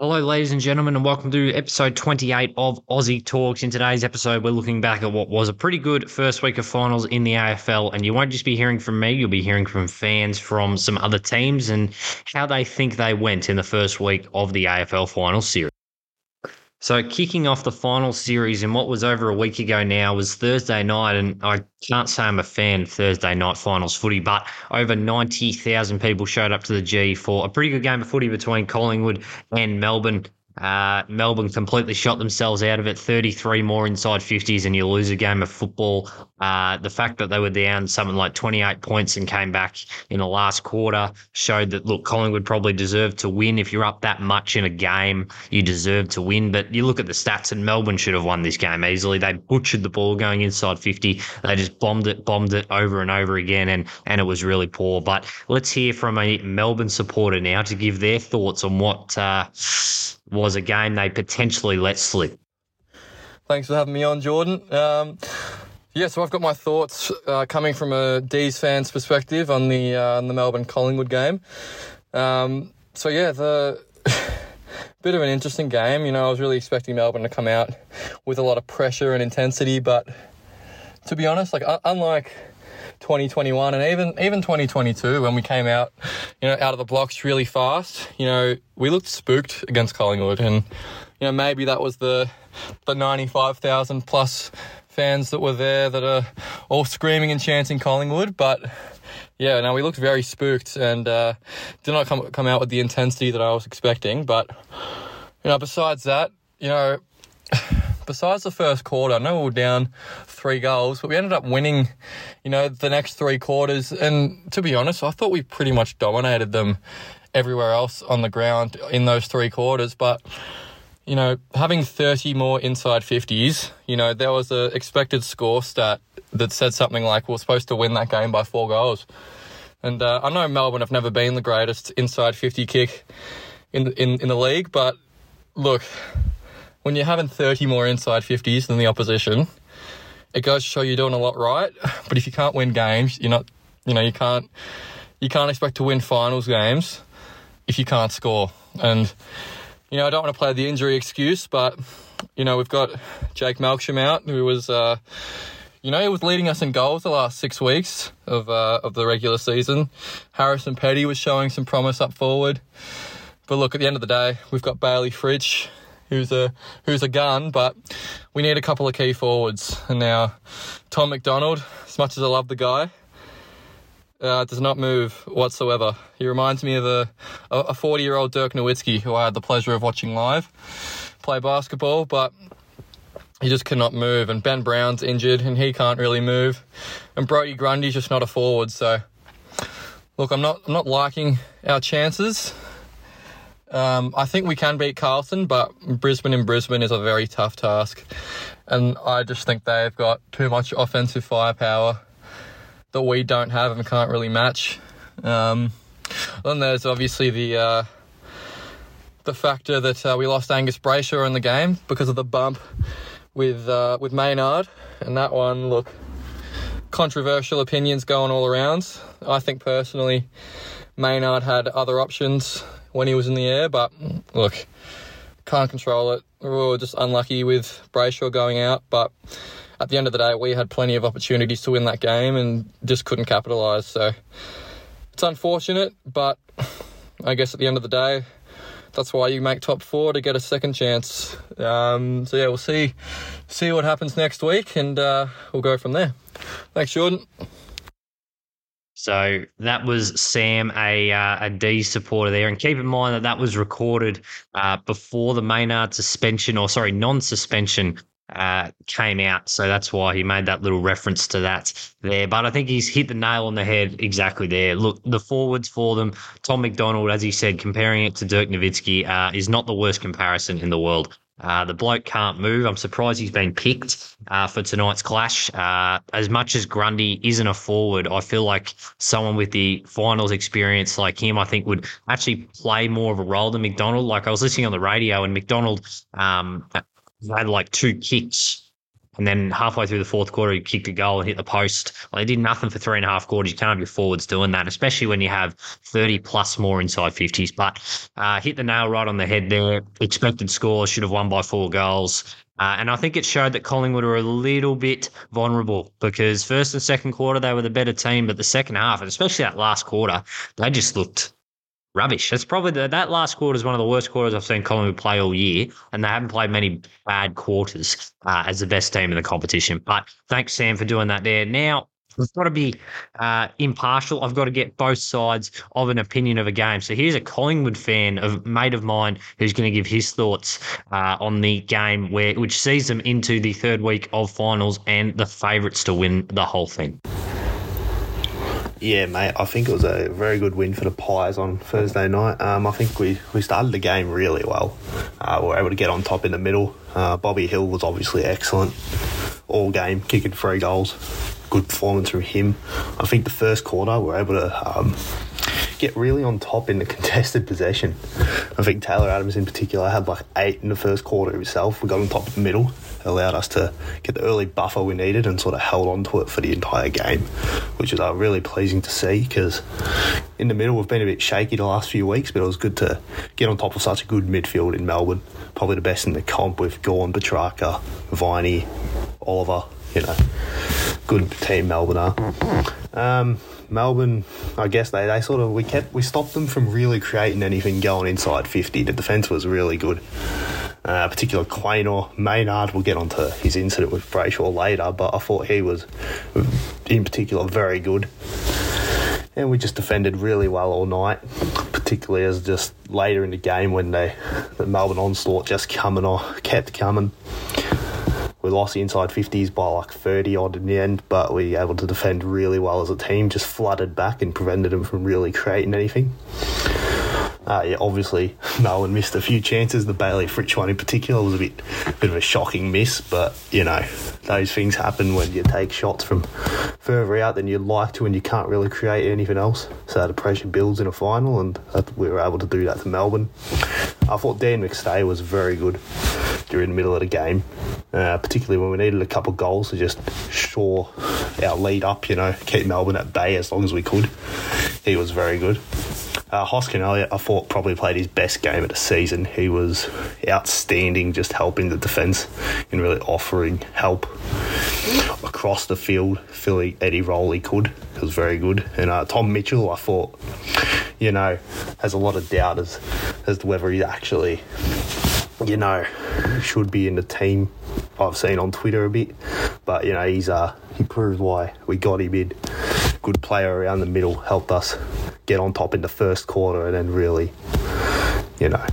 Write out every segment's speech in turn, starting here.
Hello, ladies and gentlemen, and welcome to episode 28 of Aussie Talks. In today's episode, we're looking back at what was a pretty good first week of finals in the AFL. And you won't just be hearing from me, you'll be hearing from fans from some other teams and how they think they went in the first week of the AFL final series. So, kicking off the final series in what was over a week ago now was Thursday night, and I can't say I'm a fan of Thursday night finals footy, but over 90,000 people showed up to the G for a pretty good game of footy between Collingwood and Melbourne. Uh, Melbourne completely shot themselves out of it. 33 more inside 50s, and you lose a game of football. Uh, the fact that they were down something like 28 points and came back in the last quarter showed that, look, Collingwood probably deserved to win. If you're up that much in a game, you deserve to win. But you look at the stats, and Melbourne should have won this game easily. They butchered the ball going inside 50. They just bombed it, bombed it over and over again, and, and it was really poor. But let's hear from a Melbourne supporter now to give their thoughts on what. Uh, was a game they potentially let slip. Thanks for having me on, Jordan. Um, yeah, so I've got my thoughts uh, coming from a D's fan's perspective on the uh, on the Melbourne Collingwood game. Um, so yeah, the bit of an interesting game. You know, I was really expecting Melbourne to come out with a lot of pressure and intensity, but to be honest, like unlike 2021 and even even 2022 when we came out, you know, out of the blocks really fast. You know, we looked spooked against Collingwood, and you know maybe that was the the 95,000 plus fans that were there that are all screaming and chanting Collingwood, but. Yeah, no, we looked very spooked and uh, did not come come out with the intensity that I was expecting. But you know, besides that, you know, besides the first quarter, I know we were down three goals, but we ended up winning, you know, the next three quarters. And to be honest, I thought we pretty much dominated them everywhere else on the ground in those three quarters. But, you know, having 30 more inside 50s, you know, there was a expected score stat that said something like we're supposed to win that game by four goals. And uh, I know Melbourne have never been the greatest inside 50 kick in, in, in the league, but look, when you're having 30 more inside 50s than the opposition, it goes to show you're doing a lot right. But if you can't win games, you're not, you know, you can't, you can't expect to win finals games if you can't score. And, you know, I don't want to play the injury excuse, but, you know, we've got Jake Melksham out, who was, uh, you know, he was leading us in goals the last six weeks of uh, of the regular season. Harrison Petty was showing some promise up forward. But look, at the end of the day, we've got Bailey Fritsch, who's a who's a gun, but we need a couple of key forwards. And now, Tom McDonald, as much as I love the guy, uh, does not move whatsoever. He reminds me of a a 40 year old Dirk Nowitzki who I had the pleasure of watching live play basketball, but he just cannot move. And Ben Brown's injured and he can't really move. And Brodie Grundy's just not a forward. So, look, I'm not I'm not liking our chances. Um, I think we can beat Carlton, but Brisbane in Brisbane is a very tough task. And I just think they've got too much offensive firepower that we don't have and can't really match. Um, then there's obviously the uh, the factor that uh, we lost Angus Brayshaw in the game because of the bump with uh, with Maynard, and that one look controversial opinions going all around. I think personally, Maynard had other options when he was in the air, but look, can't control it. We were just unlucky with Brayshaw going out, but at the end of the day, we had plenty of opportunities to win that game and just couldn't capitalise. So it's unfortunate, but I guess at the end of the day, that's why you make top four to get a second chance. Um, so yeah, we'll see see what happens next week, and uh, we'll go from there. Thanks, Jordan. So that was Sam, a uh, a D supporter there, and keep in mind that that was recorded uh, before the Maynard suspension, or sorry, non-suspension uh, came out. So that's why he made that little reference to that there. But I think he's hit the nail on the head exactly there. Look, the forwards for them, Tom McDonald, as he said, comparing it to Dirk Nowitzki, uh, is not the worst comparison in the world. Uh, the bloke can't move. I'm surprised he's been picked uh, for tonight's clash. Uh, as much as Grundy isn't a forward, I feel like someone with the finals experience like him, I think, would actually play more of a role than McDonald. Like I was listening on the radio, and McDonald um, had like two kicks And then halfway through the fourth quarter, he kicked a goal and hit the post. They did nothing for three and a half quarters. You can't have your forwards doing that, especially when you have 30 plus more inside 50s. But uh, hit the nail right on the head there. Expected score, should have won by four goals. Uh, and I think it showed that Collingwood were a little bit vulnerable because first and second quarter they were the better team, but the second half, and especially that last quarter, they just looked rubbish. That's probably the, that last quarter is one of the worst quarters I've seen Collingwood play all year, and they haven't played many bad quarters uh, as the best team in the competition. But thanks, Sam, for doing that there. Now, I've got to be uh, impartial. I've got to get both sides of an opinion of a game. So here's a Collingwood fan, a mate of mine, who's going to give his thoughts uh, on the game, where which sees them into the third week of finals and the favourites to win the whole thing. Yeah, mate. I think it was a very good win for the Pies on Thursday night. Um, I think we, we started the game really well. Uh, we were able to get on top in the middle. Uh, Bobby Hill was obviously excellent all game, kicking three goals. Good performance from him. I think the first quarter we were able to um, get really on top in the contested possession. I think Taylor Adams in particular had like eight in the first quarter himself. We got on top of the middle, allowed us to get the early buffer we needed and sort of held on to it for the entire game, which is uh, really pleasing to see because in the middle we've been a bit shaky the last few weeks, but it was good to get on top of such a good midfield in Melbourne. Probably the best in the comp with Gawn, Petrarca, Viney, Oliver, you know, good team Melbourne are. Um, Melbourne, I guess they, they sort of we kept we stopped them from really creating anything going inside fifty. The defence was really good. Uh, particular Maynard. We'll get onto his incident with Brayshaw later, but I thought he was, in particular, very good. And we just defended really well all night, particularly as just later in the game when they the Melbourne onslaught just coming off, kept coming. We lost the inside 50s by like 30 odd in the end, but we were able to defend really well as a team, just flooded back and prevented them from really creating anything. Uh, yeah, obviously, Melbourne missed a few chances. The Bailey Fritsch one in particular was a bit, bit of a shocking miss, but you know, those things happen when you take shots from further out than you'd like to and you can't really create anything else. So the pressure builds in a final, and we were able to do that to Melbourne. I thought Dan McStay was very good during the middle of the game, uh, particularly when we needed a couple goals to just shore our lead up, you know, keep Melbourne at bay as long as we could. He was very good. Uh, Hoskin Elliott, I thought, probably played his best game of the season. He was outstanding, just helping the defence and really offering help across the field, any role he could. It was very good. And uh, Tom Mitchell, I thought, you know, has a lot of doubt as, as to whether he actually, you know, should be in the team. I've seen on Twitter a bit, but you know he's uh he proved why we got him in. Good player around the middle, helped us get on top in the first quarter, and then really, you know,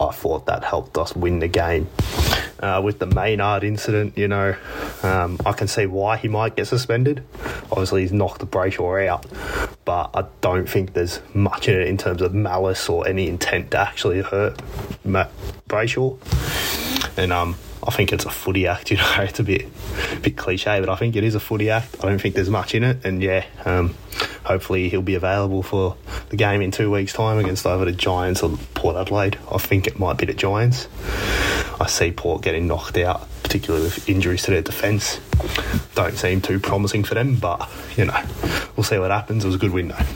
I thought that helped us win the game. Uh, with the Maynard incident, you know, um, I can see why he might get suspended. Obviously, he's knocked the Brayshaw out, but I don't think there's much in it in terms of malice or any intent to actually hurt Brayshaw. And um, I think it's a footy act. You know, it's a bit, a bit cliche, but I think it is a footy act. I don't think there's much in it, and yeah, um, hopefully he'll be available for the game in two weeks' time against either the Giants or Port Adelaide. I think it might be the Giants. I see Port getting knocked out, particularly with injuries to their defence. Don't seem too promising for them, but you know, we'll see what happens. It was a good win though.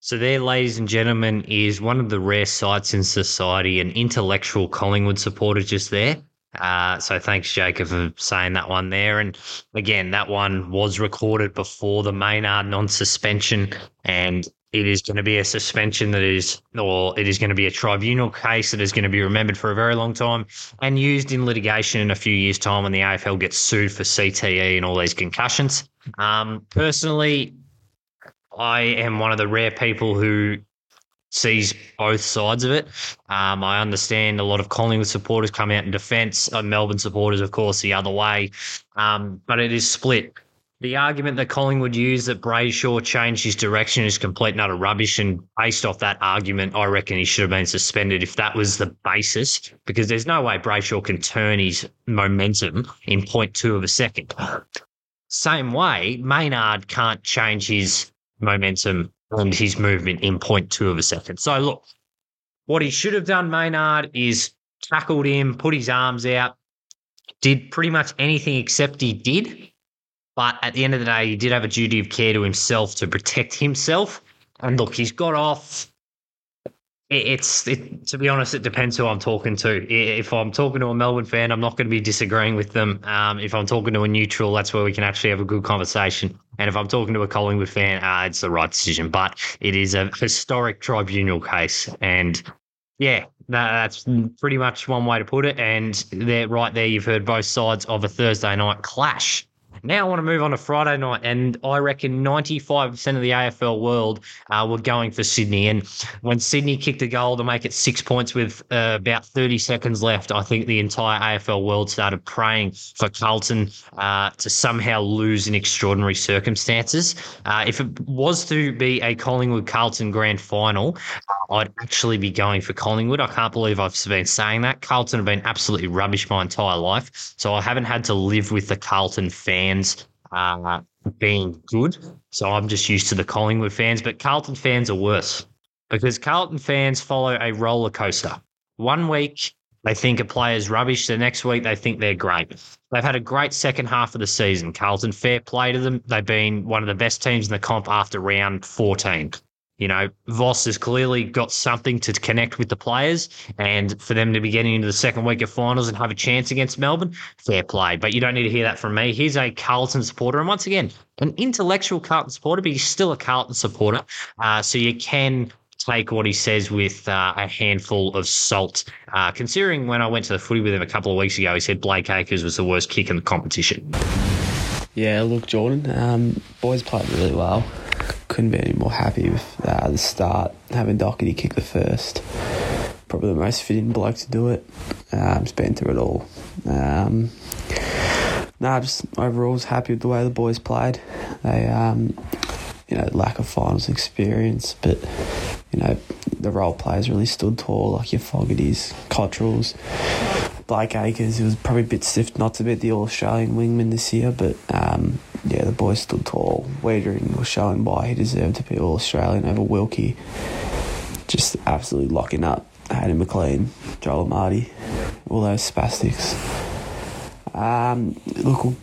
So, there, ladies and gentlemen, is one of the rare sights in society an intellectual Collingwood supporter just there. Uh, so thanks, Jacob, for saying that one there. And again, that one was recorded before the Maynard non-suspension, and it is going to be a suspension that is, or it is going to be a tribunal case that is going to be remembered for a very long time and used in litigation in a few years' time when the AFL gets sued for CTE and all these concussions. Um, personally, I am one of the rare people who sees both sides of it. Um, I understand a lot of Collingwood supporters come out in defence, uh, Melbourne supporters, of course, the other way, um, but it is split. The argument that Collingwood used that Brayshaw changed his direction is complete and utter rubbish. And based off that argument, I reckon he should have been suspended if that was the basis, because there's no way Brayshaw can turn his momentum in 0.2 of a second. Same way, Maynard can't change his momentum and his movement in 0.2 of a second. So look, what he should have done, Maynard, is tackled him, put his arms out, did pretty much anything except he did. But at the end of the day, he did have a duty of care to himself to protect himself. And look, he's got off it's it, to be honest, it depends who I'm talking to. If I'm talking to a Melbourne fan, I'm not going to be disagreeing with them. Um, if I'm talking to a neutral, that's where we can actually have a good conversation. And if I'm talking to a Collingwood fan, uh, it's the right decision. But it is a historic tribunal case, and yeah, that's pretty much one way to put it. And there, right there, you've heard both sides of a Thursday night clash. Now I want to move on to Friday night, and I reckon 95% of the AFL world uh, were going for Sydney. And when Sydney kicked a goal to make it six points with uh, about 30 seconds left, I think the entire AFL world started praying for Carlton uh, to somehow lose in extraordinary circumstances. Uh, if it was to be a Collingwood Carlton grand final, uh, I'd actually be going for Collingwood. I can't believe I've been saying that. Carlton have been absolutely rubbish my entire life, so I haven't had to live with the Carlton fan fans uh, being good. So I'm just used to the Collingwood fans, but Carlton fans are worse because Carlton fans follow a roller coaster. One week they think a player's rubbish. The next week they think they're great. They've had a great second half of the season. Carlton, fair play to them. They've been one of the best teams in the comp after round 14. You know, Voss has clearly got something to connect with the players, and for them to be getting into the second week of finals and have a chance against Melbourne, fair play. But you don't need to hear that from me. He's a Carlton supporter, and once again, an intellectual Carlton supporter, but he's still a Carlton supporter. Uh, so you can take what he says with uh, a handful of salt. Uh, considering when I went to the footy with him a couple of weeks ago, he said Blake Acres was the worst kick in the competition. Yeah, look, Jordan, um, boys played really well couldn't be any more happy with uh, the start. Having Doherty kick the first, probably the most fitting bloke to do it. Um, has been through it all. Um, nah, just overall was happy with the way the boys played. They, um, you know, lack of finals experience, but you know, the role players really stood tall, like your Fogartys, Cottrells, Blake Acres. It was probably a bit stiff not to be the All Australian wingman this year, but um, yeah, the boys stood tall. Weitering was showing why he deserved to be All Australian over Wilkie. Just absolutely locking up Hayden McLean, Joel Amartey, all those spastics. Um, look,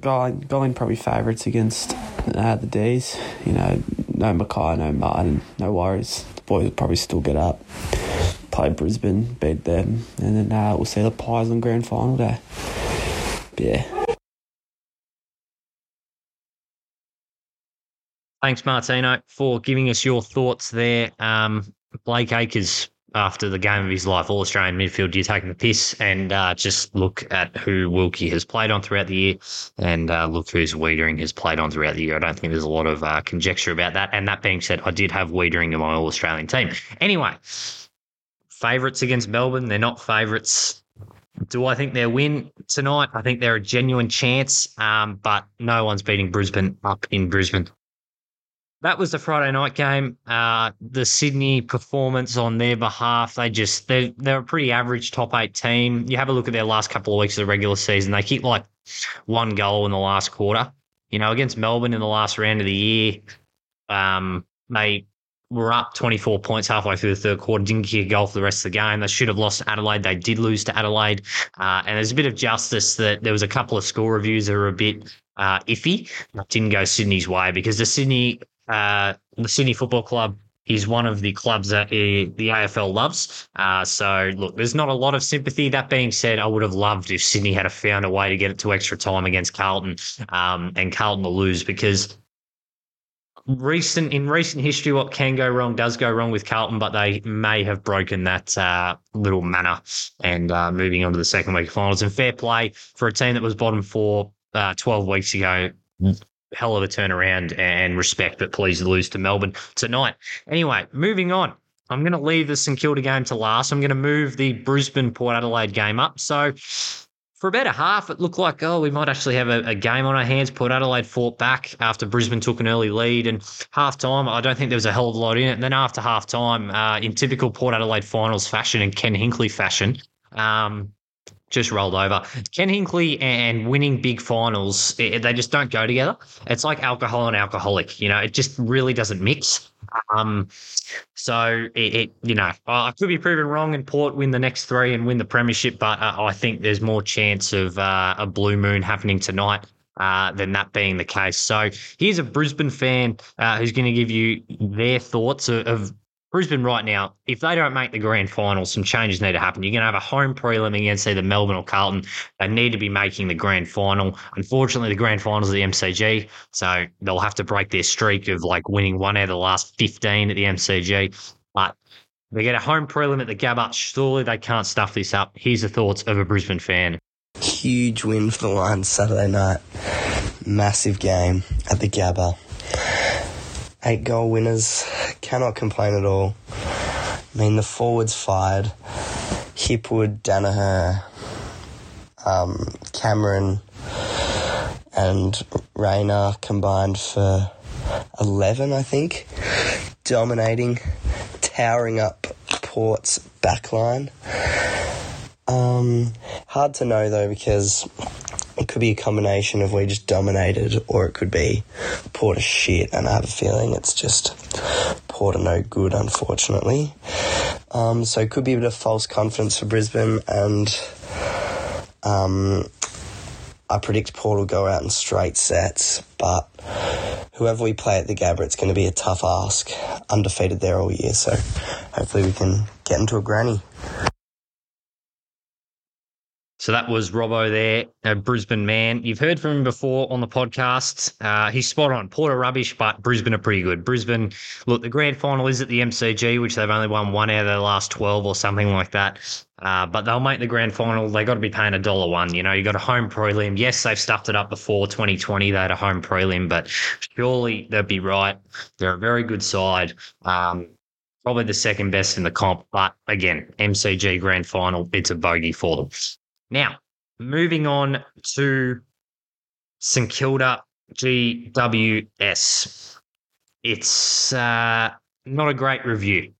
going, going probably favourites against uh, the D's. You know, no Mackay, no Martin, no worries. The boys will probably still get up. Play Brisbane, beat them, and then uh, we'll see the Pies on grand final day. But yeah. Thanks, Martino, for giving us your thoughts there. Um, Blake Acres, after the game of his life, All Australian midfield, you're taking the piss and uh, just look at who Wilkie has played on throughout the year and uh, look who's Weitering has played on throughout the year. I don't think there's a lot of uh, conjecture about that. And that being said, I did have Weitering in my All Australian team. Anyway, favourites against Melbourne, they're not favourites. Do I think they'll win tonight? I think they're a genuine chance, um, but no one's beating Brisbane up in Brisbane that was the Friday night game. Uh, the Sydney performance on their behalf, they just they're they're a pretty average top eight team. You have a look at their last couple of weeks of the regular season; they kicked like one goal in the last quarter. You know, against Melbourne in the last round of the year, um, they were up 24 points halfway through the third quarter, didn't kick a goal for the rest of the game. They should have lost to Adelaide. They did lose to Adelaide. Uh, and there's a bit of justice that there was a couple of score reviews that were a bit uh, iffy. That didn't go Sydney's way because the Sydney uh, the Sydney Football Club is one of the clubs that the AFL loves. Uh, so, look, there's not a lot of sympathy. That being said, I would have loved if Sydney had found a way to get it to extra time against Carlton um, and Carlton to lose because recent in recent history, what can go wrong does go wrong with Carlton, but they may have broken that uh, little manner and uh, moving on to the second week of finals. And fair play for a team that was bottom four uh, 12 weeks ago hell of a turnaround and respect, but please lose to Melbourne tonight. Anyway, moving on. I'm going to leave the St Kilda game to last. I'm going to move the Brisbane Port Adelaide game up. So for about a half, it looked like, oh, we might actually have a, a, game on our hands. Port Adelaide fought back after Brisbane took an early lead. And half time, I don't think there was a hell of a lot in it. And then after half time, uh, in typical Port Adelaide finals fashion and Ken Hinkley fashion, um, just rolled over. Ken Hinkley and winning big finals, it, they just don't go together. It's like alcohol and alcoholic. You know, it just really doesn't mix. Um, so it, it, you know, I could be proven wrong and Port win the next three and win the premiership, but uh, I think there's more chance of uh, a blue moon happening tonight. Uh, than that being the case. So here's a Brisbane fan uh, who's going to give you their thoughts of, of Brisbane right now, if they don't make the grand final, some changes need to happen. You're going to have a home prelim against either Melbourne or Carlton. They need to be making the grand final. Unfortunately, the grand finals of the MCG, so they'll have to break their streak of like winning one out of the last 15 at the MCG. But they get a home prelim at the Gabba. Surely they can't stuff this up. Here's the thoughts of a Brisbane fan. Huge win for the Lions Saturday night. Massive game at the Gabba eight goal winners. Cannot complain at all. I mean, the forwards fired. Hipwood, Daniher, um, Cameron, and Rayner combined for 11, I think. Dominating, towering up Port's backline. Um, hard to know though because it could be a combination of we just dominated, or it could be Port are shit, and I have a feeling it's just Port are no good, unfortunately. Um, so it could be a bit of false confidence for Brisbane, and um, I predict Port will go out in straight sets, but whoever we play at the Gabba, it's going to be a tough ask. Undefeated there all year, so hopefully we can get into a granny. So that was Robbo there, a Brisbane man. You've heard from him before on the podcast. Uh, he's spot on. Port are rubbish, but Brisbane are pretty good. Brisbane, look, the grand final is at the MCG, which they've only won one out of their last 12 or something like that. Uh, but they'll make the grand final. They got to be paying a dollar one. You know, you got a home prelim. Yes, they've stuffed it up before 2020. They had a home prelim, but surely they'd be right. They're a very good side. Um, probably the second best in the comp. But again, MCG grand final, it's a bogey for them. Now, moving on to St Kilda GWS. It's uh, not a great review.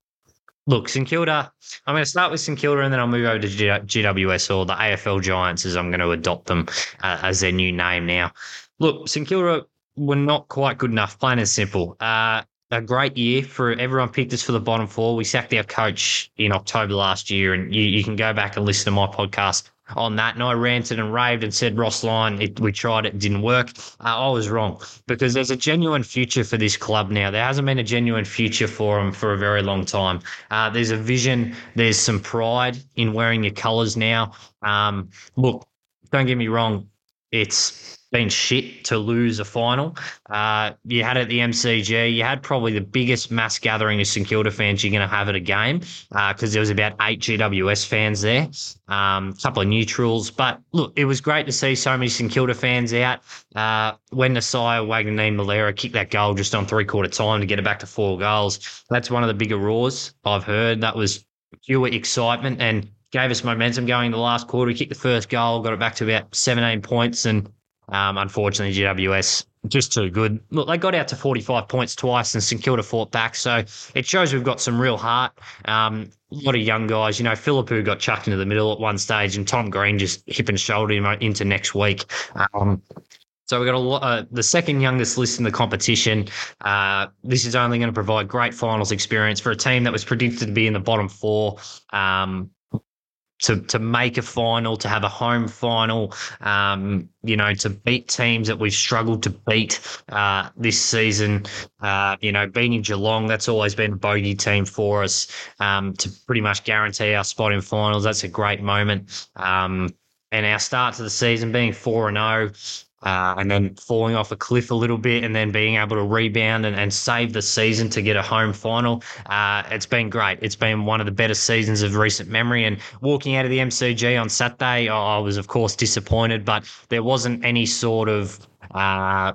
Look, St Kilda, I'm going to start with St Kilda and then I'll move over to G- GWS or the AFL Giants as I'm going to adopt them uh, as their new name now. Look, St Kilda were not quite good enough, plain and simple. Uh, a great year for everyone picked us for the bottom four. We sacked our coach in October last year, and you, you can go back and listen to my podcast on that. And I ranted and raved and said, Ross Lyon, it, we tried it, didn't work. Uh, I was wrong because there's a genuine future for this club now. There hasn't been a genuine future for them for a very long time. Uh, there's a vision, there's some pride in wearing your colours now. Um, look, don't get me wrong, it's been shit to lose a final. Uh, you had it at the MCG. You had probably the biggest mass gathering of St Kilda fans you're going to have at a game because uh, there was about eight GWS fans there, um, a couple of neutrals. But look, it was great to see so many St Kilda fans out. Uh, when Nasiah Wanganeen Milera kicked that goal just on three quarter time to get it back to four goals, that's one of the bigger roars I've heard. That was pure excitement and gave us momentum going in the last quarter. We kicked the first goal, got it back to about 17 points, and um, unfortunately, GWS just too good. Look, they got out to 45 points twice and St Kilda fought back. So it shows we've got some real heart. Um, a lot of young guys. You know, Phillipou got chucked into the middle at one stage and Tom Green just hip and shoulder him into next week. Um, so we've got a lot, uh, the second youngest list in the competition. Uh, this is only going to provide great finals experience for a team that was predicted to be in the bottom four. Um, to to make a final, to have a home final, um, you know, to beat teams that we've struggled to beat uh, this season. Uh, you know, beating Geelong, that's always been a bogey team for us. Um, to pretty much guarantee our spot in finals, that's a great moment. Um, and our start to the season being four and zero, oh, uh, and then falling off a cliff a little bit and then being able to rebound and, and save the season to get a home final. Uh, it's been great. It's been one of the better seasons of recent memory. And walking out of the MCG on Saturday, I was, of course, disappointed, but there wasn't any sort of. Uh,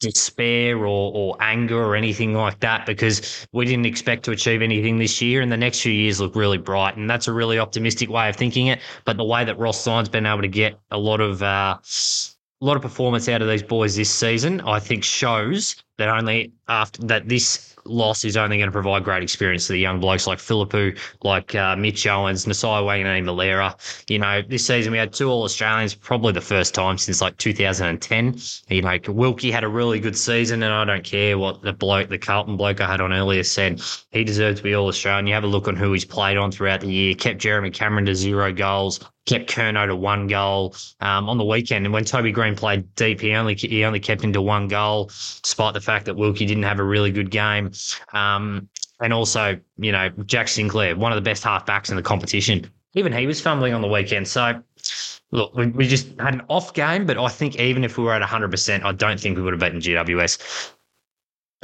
despair or, or anger or anything like that because we didn't expect to achieve anything this year and the next few years look really bright and that's a really optimistic way of thinking it but the way that Ross Lyon's been able to get a lot of uh, a lot of performance out of these boys this season, I think shows that only after that this loss is only going to provide great experience to the young blokes like Phillipou, like uh, Mitch Owens, Nasiah Wanganeen Milera. You know, this season we had two All Australians, probably the first time since like 2010. You know, Wilkie had a really good season, and I don't care what the bloke, the Carlton bloke I had on earlier said, he deserves to be All Australian. You have a look on who he's played on throughout the year, kept Jeremy Cameron to zero goals, kept Curnow to one goal um, on the weekend. And when Toby Greene played deep, he only he only kept him to one goal, despite the fact that Wilkie didn't have a really good game. Um, and also, you know, Jack Sinclair, one of the best halfbacks in the competition. Even he was fumbling on the weekend. So, look, we, we just had an off game, but I think even if we were at 100%, I don't think we would have beaten GWS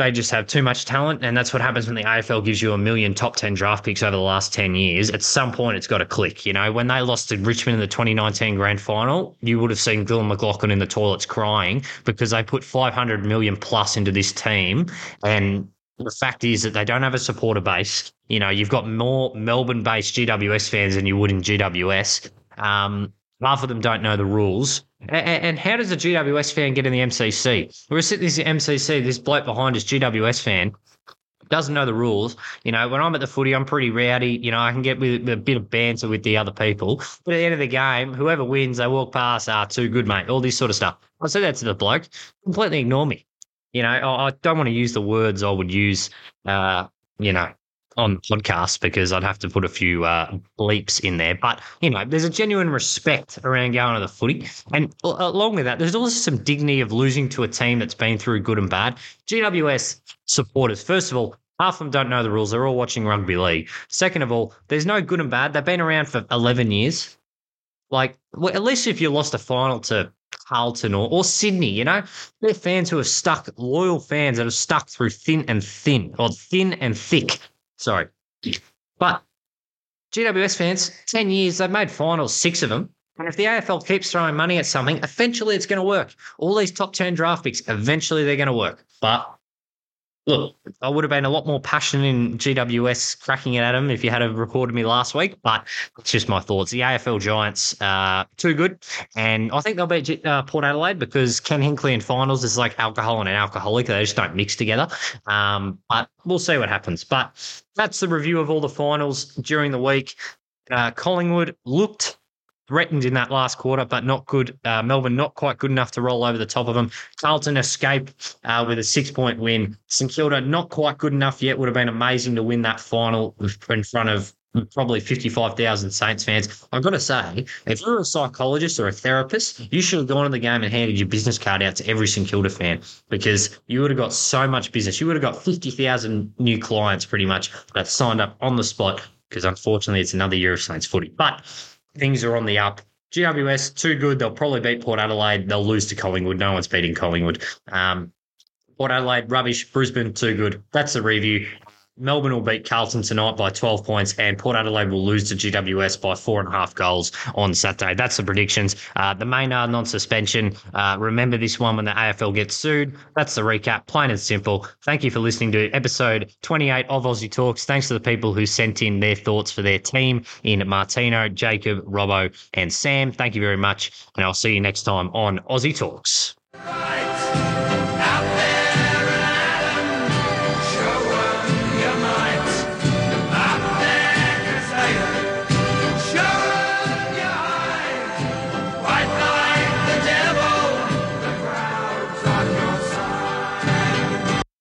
they just have too much talent, and that's what happens when the AFL gives you a million top 10 draft picks over the last 10 years. At some point, it's got to click. You know, when they lost to Richmond in the 2019 grand final, you would have seen Gillon McLachlan in the toilets crying because they put 500 million plus into this team. And the fact is that they don't have a supporter base. You know, you've got more Melbourne based GWS fans than you would in GWS. Um, half of them don't know the rules. And, how does a GWS fan get in the MCC? We're sitting in the MCC, this bloke behind us, GWS fan, doesn't know the rules. You know, when I'm at the footy, I'm pretty rowdy. You know, I can get with a bit of banter with the other people. But at the end of the game, whoever wins, they walk past, ah, too good, mate. All this sort of stuff. I said that to the bloke. Completely ignore me. You know, I don't want to use the words I would use, uh, you know, on the podcast because I'd have to put a few uh, bleeps in there. But, you know, there's a genuine respect around going to the footy. And along with that, there's also some dignity of losing to a team that's been through good and bad. GWS supporters, first of all, half of them don't know the rules. They're all watching rugby league. Second of all, there's no good and bad. They've been around for 11 years. Like, well, at least if you lost a final to Carlton or, or Sydney, you know, they're fans who are stuck, loyal fans that have stuck through thin and thin, or thin and thick Sorry. But GWS fans, 10 years, they've made finals, six of them. And if the AFL keeps throwing money at something, eventually it's going to work. All these top 10 draft picks, eventually they're going to work. But look, I would have been a lot more passionate in GWS cracking it at them if you had recorded me last week, but it's just my thoughts. The AFL Giants are too good, and I think they'll beat uh, Port Adelaide because Ken Hinkley in finals is like alcohol and an alcoholic. They just don't mix together. Um, but we'll see what happens. But that's the review of all the finals during the week. Uh, Collingwood looked threatened in that last quarter, but not good. Uh, Melbourne not quite good enough to roll over the top of them. Carlton escape uh, with a six point win. St Kilda not quite good enough yet. Would have been amazing to win that final in front of probably 55,000 Saints fans. I've got to say, if you're a psychologist or a therapist, you should have gone to the game and handed your business card out to every St Kilda fan because you would have got so much business. You would have got 50,000 new clients pretty much that signed up on the spot because unfortunately it's another year of Saints footy. But things are on the up. GWS, too good. They'll probably beat Port Adelaide. They'll lose to Collingwood. No one's beating Collingwood. Um, Port Adelaide, rubbish. Brisbane, too good. That's the review. Melbourne will beat Carlton tonight by 12 points, and Port Adelaide will lose to GWS by four and a half goals on Saturday. That's the predictions. Uh, the Maynard non suspension. Uh, remember this one when the AFL gets sued. That's the recap, plain and simple. Thank you for listening to episode 28 of Aussie Talks. Thanks to the people who sent in their thoughts for their team in Martino, Jacob, Robbo, and Sam. Thank you very much, and I'll see you next time on Aussie Talks. Right